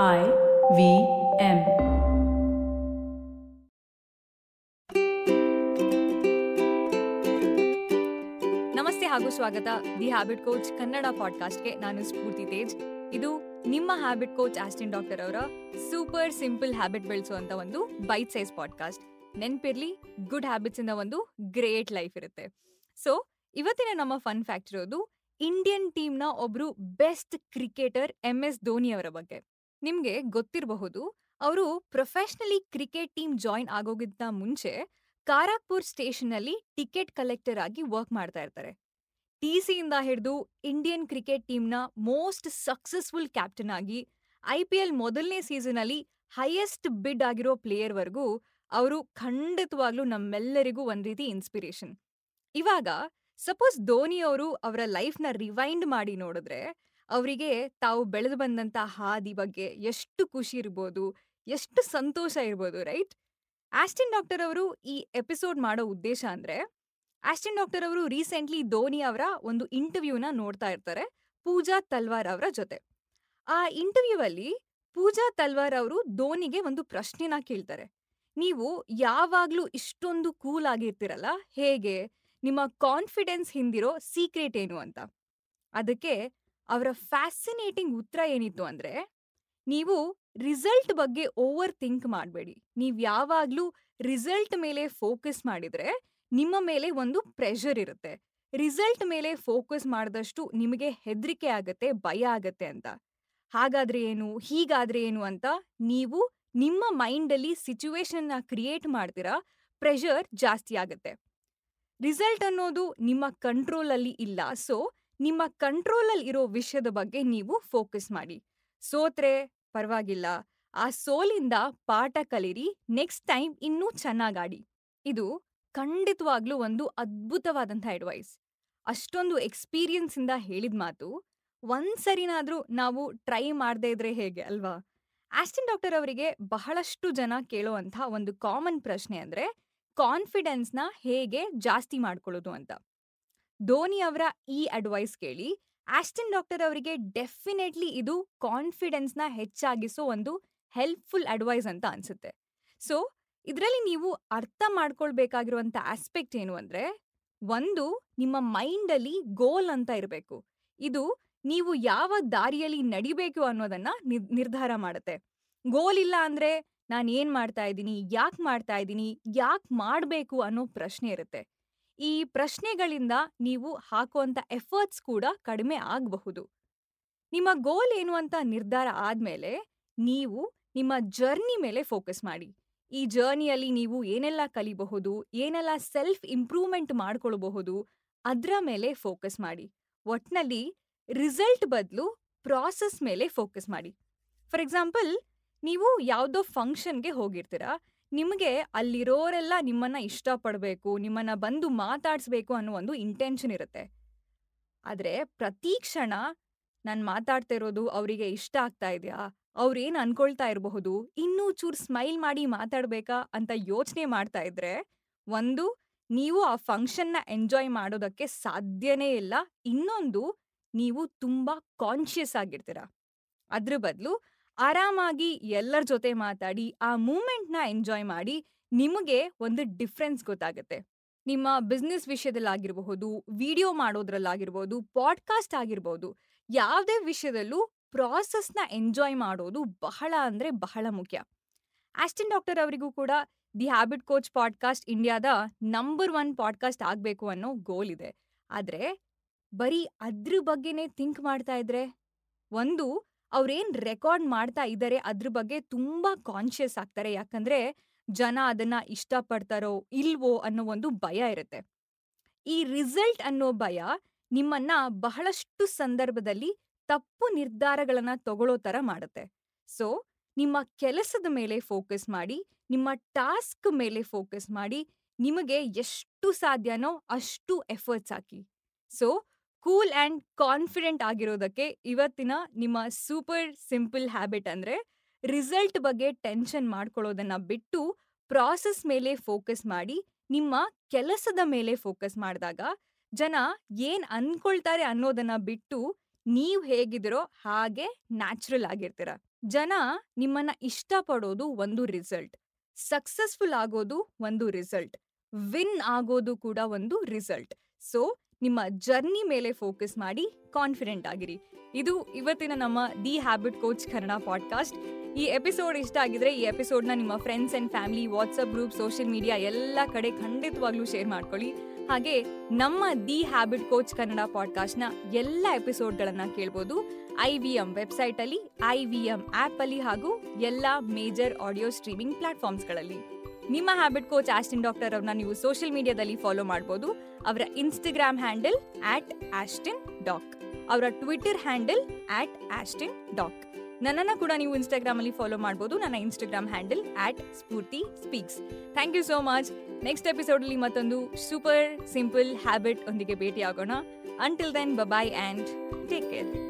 I V M. ನಮಸ್ತೆ ಹಾಗೂ ಸ್ವಾಗತ. ದಿ ಹ್ಯಾಬಿಟ್ ಕೋಚ್ ಕನ್ನಡ ಪಾಡ್ಕಾಸ್ಟ್ಗೆ ನಾನು ಸ್ಫೂರ್ತಿ ತೇಜ್. ಇದು ನಿಮ್ಮ ಹ್ಯಾಬಿಟ್ ಕೋಚ್ ಆಸ್ಟಿನ್ ಡಾಕ್ಟರ್ ಅವರ ಸೂಪರ್ ಸಿಂಪಲ್ ಹ್ಯಾಬಿಟ್ ಬೆಳೆಸುವಂತ ಒಂದು ಬೈಟ್ ಸೈಜ್ ಪಾಡ್ಕಾಸ್ಟ್. ನೆನ್ಪಿರ್ಲಿ, ಗುಡ್ ಹ್ಯಾಬಿಟ್ಸ್ ಇಂದ ಒಂದು ಗ್ರೇಟ್ ಲೈಫ್ ಇರುತ್ತೆ. ಸೊ, ಇವತ್ತಿನ ನಮ್ಮ ಫನ್ ಫ್ಯಾಕ್ಟ್ ಇರೋದು, ಇಂಡಿಯನ್ ಟೀಮ್ನ ಒಬ್ರು best cricketer M S Dhoni ಅವರ ಬಗ್ಗೆ. ನಿಮ್ಗೆ ಗೊತ್ತಿರಬಹುದು, ಅವರು ಪ್ರೊಫೆಷನಲಿ ಕ್ರಿಕೆಟ್ ಟೀಮ್ ಜಾಯಿನ್ ಆಗೋಗಿದ್ದ ಮುಂಚೆ ಕಾರಾಕ್ಪುರ್ ಸ್ಟೇಷನ್ ಅಲ್ಲಿ ಟಿಕೆಟ್ ಕಲೆಕ್ಟರ್ ಆಗಿ ವರ್ಕ್ ಮಾಡ್ತಾ ಇರ್ತಾರೆ. ಟಿಸಿಯಿಂದ ಹಿಡಿದು ಇಂಡಿಯನ್ ಕ್ರಿಕೆಟ್ ಟೀಮ್ನ ಮೋಸ್ಟ್ ಸಕ್ಸಸ್ಫುಲ್ ಕ್ಯಾಪ್ಟನ್ ಆಗಿ ಐ ಪಿ ಎಲ್ ಮೊದಲನೇ ಹೈಯೆಸ್ಟ್ ಬಿಡ್ ಆಗಿರೋ ಪ್ಲೇಯರ್ವರೆಗೂ ಅವರು ಖಂಡಿತವಾಗ್ಲೂ ನಮ್ಮೆಲ್ಲರಿಗೂ ಒಂದ್ ರೀತಿ ಇನ್ಸ್ಪಿರೇಷನ್. ಇವಾಗ ಸಪೋಸ್ ಧೋನಿ ಅವರು ಅವರ ಲೈಫ್ನ ರಿವೈಂಡ್ ಮಾಡಿ ನೋಡಿದ್ರೆ ಅವರಿಗೆ ತಾವು ಬೆಳೆದು ಬಂದಂಥ ಹಾದಿ ಬಗ್ಗೆ ಎಷ್ಟು ಖುಷಿ ಇರ್ಬೋದು, ಎಷ್ಟು ಸಂತೋಷ ಇರ್ಬೋದು, ರೈಟ್? ಆಸ್ಟಿನ್ ಡಾಕ್ಟರ್ ಅವರು ಈ ಎಪಿಸೋಡ್ ಮಾಡೋ ಉದ್ದೇಶ ಅಂದ್ರೆ, ಆಸ್ಟಿನ್ ಡಾಕ್ಟರ್ ಅವರು ರೀಸೆಂಟ್ಲಿ ಧೋನಿ ಅವರ ಒಂದು ಇಂಟರ್ವ್ಯೂನ ನೋಡ್ತಾ ಇರ್ತಾರೆ, ಪೂಜಾ ತಲ್ವಾರ್ ಅವರ ಜೊತೆ. ಆ ಇಂಟರ್ವ್ಯೂ ಅಲ್ಲಿ ಪೂಜಾ ತಲ್ವಾರ್ ಅವರು ಧೋನಿಗೆ ಒಂದು ಪ್ರಶ್ನೆನ ಕೇಳ್ತಾರೆ. ನೀವು ಯಾವಾಗ್ಲೂ ಇಷ್ಟೊಂದು ಕೂಲ್ ಆಗಿರ್ತಿರಲ್ಲ, ಹೇಗೆ? ನಿಮ್ಮ ಕಾನ್ಫಿಡೆನ್ಸ್ ಹಿಂದಿರೋ ಸೀಕ್ರೆಟ್ ಏನು ಅಂತ? ಅದಕ್ಕೆ ಅವರ ಫ್ಯಾಸಿನೇಟಿಂಗ್ ಉತ್ತರ ಏನಿತ್ತು ಅಂದ್ರೆ, ನೀವು ರಿಸಲ್ಟ್ ಬಗ್ಗೆ ಓವರ್ ಥಿಂಕ್ ಮಾಡಬೇಡಿ. ನೀವು ಯಾವಾಗಲೂ ರಿಸಲ್ಟ್ ಮೇಲೆ ಫೋಕಸ್ ಮಾಡಿದ್ರೆ ನಿಮ್ಮ ಮೇಲೆ ಒಂದು ಪ್ರೆಷರ್ ಇರುತ್ತೆ. ರಿಸಲ್ಟ್ ಮೇಲೆ ಫೋಕಸ್ ಮಾಡಿದಷ್ಟು ನಿಮಗೆ ಹೆದರಿಕೆ ಆಗತ್ತೆ, ಭಯ ಆಗತ್ತೆ ಅಂತ. ಹಾಗಾದ್ರೆ ಏನು, ಹೀಗಾದ್ರೆ ಏನು ಅಂತ ನೀವು ನಿಮ್ಮ ಮೈಂಡಲ್ಲಿ ಸಿಚುವೇಶನ್ನ ಕ್ರಿಯೇಟ್ ಮಾಡ್ತೀರಾ ಪ್ರೆಷರ್ ಜಾಸ್ತಿ ಆಗುತ್ತೆ. ರಿಸಲ್ಟ್ ಅನ್ನೋದು ನಿಮ್ಮ ಕಂಟ್ರೋಲಲ್ಲಿ ಇಲ್ಲ. ಸೊ ನಿಮ್ಮ ಕಂಟ್ರೋಲಲ್ಲಿ ಇರೋ ವಿಷಯದ ಬಗ್ಗೆ ನೀವು ಫೋಕಸ್ ಮಾಡಿ. ಸೋತ್ರೆ, ಪರವಾಗಿಲ್ಲ. ಆ ಸೋಲಿಂದ ಪಾಠ ಕಲೀರಿ, ನೆಕ್ಸ್ಟ್ ಟೈಮ್ ಇನ್ನೂ ಚೆನ್ನಾಗಾಡಿ ಇದು ಖಂಡಿತವಾಗ್ಲೂ ಒಂದು ಅದ್ಭುತವಾದಂಥ ಅಡ್ವೈಸ್. ಅಷ್ಟೊಂದು ಎಕ್ಸ್ಪೀರಿಯನ್ಸ್ ಇಂದ ಹೇಳಿದ ಮಾತು, ಒಂದ್ಸರಿನಾದ್ರೂ ನಾವು ಟ್ರೈ ಮಾಡದೇ ಇದ್ರೆ ಹೇಗೆ ಅಲ್ವಾ? ಆಸ್ಟಿನ್ ಡಾಕ್ಟರ್ ಅವರಿಗೆ ಬಹಳಷ್ಟು ಜನ ಕೇಳುವಂತ ಒಂದು ಕಾಮನ್ ಪ್ರಶ್ನೆ ಅಂದ್ರೆ ಕಾನ್ಫಿಡೆನ್ಸ್ನ ಹೇಗೆ ಜಾಸ್ತಿ ಮಾಡ್ಕೊಳ್ಳೋದು ಅಂತ. ಧೋನಿ ಅವರ ಈ ಅಡ್ವೈಸ್ ಕೇಳಿ, ಆಸ್ಟಿನ್ ಡಾಕ್ಟರ್ ಅವರಿಗೆ ಡೆಫಿನೆಟ್ಲಿ ಇದು ಕಾನ್ಫಿಡೆನ್ಸ್ನ ಹೆಚ್ಚಾಗಿಸೋ ಒಂದು ಹೆಲ್ಪ್ಫುಲ್ ಅಡ್ವೈಸ್ ಅಂತ ಅನ್ಸುತ್ತೆ. ಸೊ, ಇದರಲ್ಲಿ ನೀವು ಅರ್ಥ ಮಾಡ್ಕೊಳ್ಬೇಕಾಗಿರುವಂಥ ಆಸ್ಪೆಕ್ಟ್ ಏನು ಅಂದರೆ, ಒಂದು, ನಿಮ್ಮ ಮೈಂಡಲ್ಲಿ ಗೋಲ್ ಅಂತ ಇರಬೇಕು. ಇದು ನೀವು ಯಾವ ದಾರಿಯಲ್ಲಿ ನಡಿಬೇಕು ಅನ್ನೋದನ್ನ ನಿರ್- ನಿರ್ಧಾರ ಮಾಡುತ್ತೆ. ಗೋಲ್ ಇಲ್ಲ ಅಂದ್ರೆ ನಾನು ಏನು ಮಾಡ್ತಾ ಇದ್ದೀನಿ, ಯಾಕೆ ಮಾಡ್ತಾ ಇದ್ದೀನಿ, ಯಾಕೆ ಮಾಡಬೇಕು ಅನ್ನೋ ಪ್ರಶ್ನೆ ಇರುತ್ತೆ. ಈ ಪ್ರಶ್ನೆಗಳಿಂದ ನೀವು ಹಾಕುವಂಥ ಎಫರ್ಟ್ಸ್ ಕೂಡ ಕಡಿಮೆ ಆಗಬಹುದು. ನಿಮ್ಮ ಗೋಲ್ ಏನು ಅಂತ ನಿರ್ಧಾರ ಆದ್ಮೇಲೆ ನೀವು ನಿಮ್ಮ ಜರ್ನಿ ಮೇಲೆ ಫೋಕಸ್ ಮಾಡಿ. ಈ ಜರ್ನಿಯಲ್ಲಿ ನೀವು ಏನೆಲ್ಲ ಕಲಿಬಹುದು, ಏನೆಲ್ಲ ಸೆಲ್ಫ್ ಇಂಪ್ರೂವ್ಮೆಂಟ್ ಮಾಡ್ಕೊಳ್ಬಹುದು, ಅದರ ಮೇಲೆ ಫೋಕಸ್ ಮಾಡಿ. ಒಟ್ನಲ್ಲಿ ರಿಸಲ್ಟ್ ಬದಲು ಪ್ರಾಸೆಸ್ ಮೇಲೆ ಫೋಕಸ್ ಮಾಡಿ. ಫಾರ್ ಎಕ್ಸಾಂಪಲ್ ನೀವು ಯಾವುದೋ ಫಂಕ್ಷನ್ಗೆ ಹೋಗಿರ್ತೀರಾ ನಿಮಗೆ ಅಲ್ಲಿರೋರೆಲ್ಲ ನಿಮ್ಮನ್ನ ಇಷ್ಟಪಡಬೇಕು, ನಿಮ್ಮನ್ನ ಬಂದು ಮಾತಾಡಿಸ್ಬೇಕು ಅನ್ನೋ ಒಂದು ಇಂಟೆನ್ಷನ್ ಇರುತ್ತೆ. ಆದರೆ ಪ್ರತಿ ಕ್ಷಣ ನಾನು ಮಾತಾಡ್ತಾ ಇರೋದು ಅವರಿಗೆ ಇಷ್ಟ ಆಗ್ತಾ ಇದೆಯಾ? ಅವ್ರೇನು ಅನ್ಕೊಳ್ತಾ ಇರಬಹುದು? ಇನ್ನೂ ಚೂರು ಸ್ಮೈಲ್ ಮಾಡಿ ಮಾತಾಡ್ಬೇಕಾ ಅಂತ ಯೋಚನೆ ಮಾಡ್ತಾ ಇದ್ರೆ ಒಂದು, ನೀವು ಆ ಫಂಕ್ಷನ್ನ ಎಂಜಾಯ್ ಮಾಡೋದಕ್ಕೆ ಸಾಧ್ಯನೇ ಇಲ್ಲ. ಇನ್ನೊಂದು, ನೀವು ತುಂಬಾ ಕಾನ್ಷಿಯಸ್ ಆಗಿರ್ತೀರ. ಅದ್ರ ಬದಲು ಆರಾಮಾಗಿ ಎಲ್ಲರ ಜೊತೆ ಮಾತಾಡಿ, ಆ ಮೂಮೆಂಟ್ನ ಎಂಜಾಯ್ ಮಾಡಿ ನಿಮಗೆ ಒಂದು ಡಿಫ್ರೆನ್ಸ್ ಗೊತ್ತಾಗುತ್ತೆ. ನಿಮ್ಮ ಬಿಸ್ನೆಸ್ ವಿಷಯದಲ್ಲಾಗಿರಬಹುದು, ವಿಡಿಯೋ ಮಾಡೋದ್ರಲ್ಲಾಗಿರ್ಬೋದು ಪಾಡ್ಕಾಸ್ಟ್ ಆಗಿರ್ಬೋದು ಯಾವುದೇ ವಿಷಯದಲ್ಲೂ ಪ್ರಾಸೆಸ್ನ ಎಂಜಾಯ್ ಮಾಡೋದು ಬಹಳ ಅಂದ್ರೆ ಬಹಳ ಮುಖ್ಯ. ಆಸ್ಟಿನ್ ಡಾಕ್ಟರ್ ಅವರಿಗೂ ಕೂಡ ದಿ ಹ್ಯಾಬಿಟ್ ಕೋಚ್ ಪಾಡ್ಕಾಸ್ಟ್ ಇಂಡಿಯಾದ ನಂಬರ್ ಒನ್ ಪಾಡ್ಕಾಸ್ಟ್ ಆಗಬೇಕು ಅನ್ನೋ ಗೋಲ್ ಇದೆ. ಆದರೆ ಬರೀ ಅದ್ರ ಬಗ್ಗೆನೇ ಥಿಂಕ್ ಮಾಡ್ತಾ ಇದ್ರೆ, ಒಂದು ಅವ್ರೇನ್ ರೆಕಾರ್ಡ್ ಮಾಡ್ತಾ ಇದ್ದಾರೆ ಅದ್ರ ಬಗ್ಗೆ ತುಂಬಾ ಕಾನ್ಶಿಯಸ್ ಆಗ್ತಾರೆ. ಯಾಕಂದ್ರೆ ಜನ ಅದನ್ನ ಇಷ್ಟಪಡ್ತಾರೋ ಇಲ್ವೋ ಅನ್ನೋ ಒಂದು ಭಯ ಇರುತ್ತೆ. ಈ ರಿಸಲ್ಟ್ ಅನ್ನೋ ಭಯ ನಿಮ್ಮನ್ನ ಬಹಳಷ್ಟು ಸಂದರ್ಭದಲ್ಲಿ ತಪ್ಪು ನಿರ್ಧಾರಗಳನ್ನ ತಗೊಳ್ಳೋ ತರ ಮಾಡುತ್ತೆ. ಸೊ, ನಿಮ್ಮ ಕೆಲಸದ ಮೇಲೆ ಫೋಕಸ್ ಮಾಡಿ, ನಿಮ್ಮ ಟಾಸ್ಕ್ ಮೇಲೆ ಫೋಕಸ್ ಮಾಡಿ, ನಿಮಗೆ ಎಷ್ಟು ಸಾಧ್ಯನೋ ಅಷ್ಟು ಎಫರ್ಟ್ಸ್ ಹಾಕಿ. ಸೊ ಕೂಲ್ ಆ್ಯಂಡ್ ಕಾನ್ಫಿಡೆಂಟ್ ಆಗಿರೋದಕ್ಕೆ ಇವತ್ತಿನ ನಿಮ್ಮ ಸೂಪರ್ ಸಿಂಪಲ್ ಹ್ಯಾಬಿಟ್ ಅಂದ್ರೆ ರಿಸಲ್ಟ್ ಬಗ್ಗೆ ಟೆನ್ಷನ್ ಮಾಡ್ಕೊಳ್ಳೋದನ್ನು ಬಿಟ್ಟು ಪ್ರಾಸೆಸ್ ಮೇಲೆ ಫೋಕಸ್ ಮಾಡಿ ನಿಮ್ಮ ಕೆಲಸದ ಮೇಲೆ ಫೋಕಸ್ ಮಾಡಿದಾಗ ಜನ ಏನ್ ಅಂದ್ಕೊಳ್ತಾರೆ ಅನ್ನೋದನ್ನ ಬಿಟ್ಟು ನೀವು ಹೇಗಿದಿರೋ ಹಾಗೆ ನ್ಯಾಚುರಲ್ ಆಗಿರ್ತೀರ. ಜನ ನಿಮ್ಮನ್ನ ಇಷ್ಟಪಡೋದು ಒಂದು ರಿಸಲ್ಟ್, ಸಕ್ಸಸ್ಫುಲ್ ಆಗೋದು ಒಂದು ರಿಸಲ್ಟ್, ವಿನ್ ಆಗೋದು ಕೂಡ ಒಂದು ರಿಸಲ್ಟ್. ಸೊ ನಿಮ್ಮ ಜರ್ನಿ ಮೇಲೆ ಫೋಕಸ್ ಮಾಡಿ ಕಾನ್ಫಿಡೆಂಟ್ ಆಗಿರಿ. ಇದು ಇವತ್ತಿನ ನಮ್ಮ the habit coach Kannada podcast. ಈ ಎಪಿಸೋಡ್ ಇಷ್ಟ ಆಗಿದ್ರೆ ಈ ಎಪಿಸೋಡ್ನ ನಿಮ್ಮ friends and family WhatsApp group, social media ಎಲ್ಲ ಕಡೆ ಖಂಡಿತವಾಗ್ಲೂ ಶೇರ್ ಮಾಡ್ಕೊಳ್ಳಿ. ಹಾಗೆ ನಮ್ಮ ದಿ ಹ್ಯಾಬಿಟ್ ಕೋಚ್ ಕನ್ನಡ ಪಾಡ್ಕಾಸ್ಟ್ನ ಎಲ್ಲ ಎಪಿಸೋಡ್ಗಳನ್ನು ಕೇಳ್ಬೋದು. ಐ ವಿ ಎಂ ವೆಬ್ಸೈಟಲ್ಲಿ ಐ ವಿ ಎಂ ಆ್ಯಪಲ್ಲಿ ಹಾಗೂ ಎಲ್ಲ ಮೇಜರ್ ಆಡಿಯೋ ಸ್ಟ್ರೀಮಿಂಗ್ ಪ್ಲಾಟ್ಫಾರ್ಮ್ಸ್ಗಳಲ್ಲಿ ನಿಮ್ಮ ಹ್ಯಾಬಿಟ್ ಕೋಚ್ ಆಸ್ಟಿನ್ ಡಾಕ್ಟರ್ ಅವ್ರನ್ನ ನೀವು ಸೋಷಿಯಲ್ ಮೀಡಿಯಾದಲ್ಲಿ ಫಾಲೋ ಮಾಡ್ಬೋದು. ಅವರ Instagram handle at Austin Doc ಅವರ Twitter handle at Austin Doc ನನ್ನನ್ನು ಕೂಡ ನೀವು ಇನ್ಸ್ಟಾಗ್ರಾಮ್ ಅಲ್ಲಿ ಫಾಲೋ ಮಾಡಬಹುದು ನನ್ನ Instagram handle at Spoorthi speaks thank you so much next episode ಅಲ್ಲಿ ಮತ್ತೊಂದು ಸೂಪರ್ ಸಿಂಪಲ್ ಹ್ಯಾಬಿಟ್ ಒಂದಿಗೆ ಭೇಟಿ ಆಗೋಣ until then bye and take care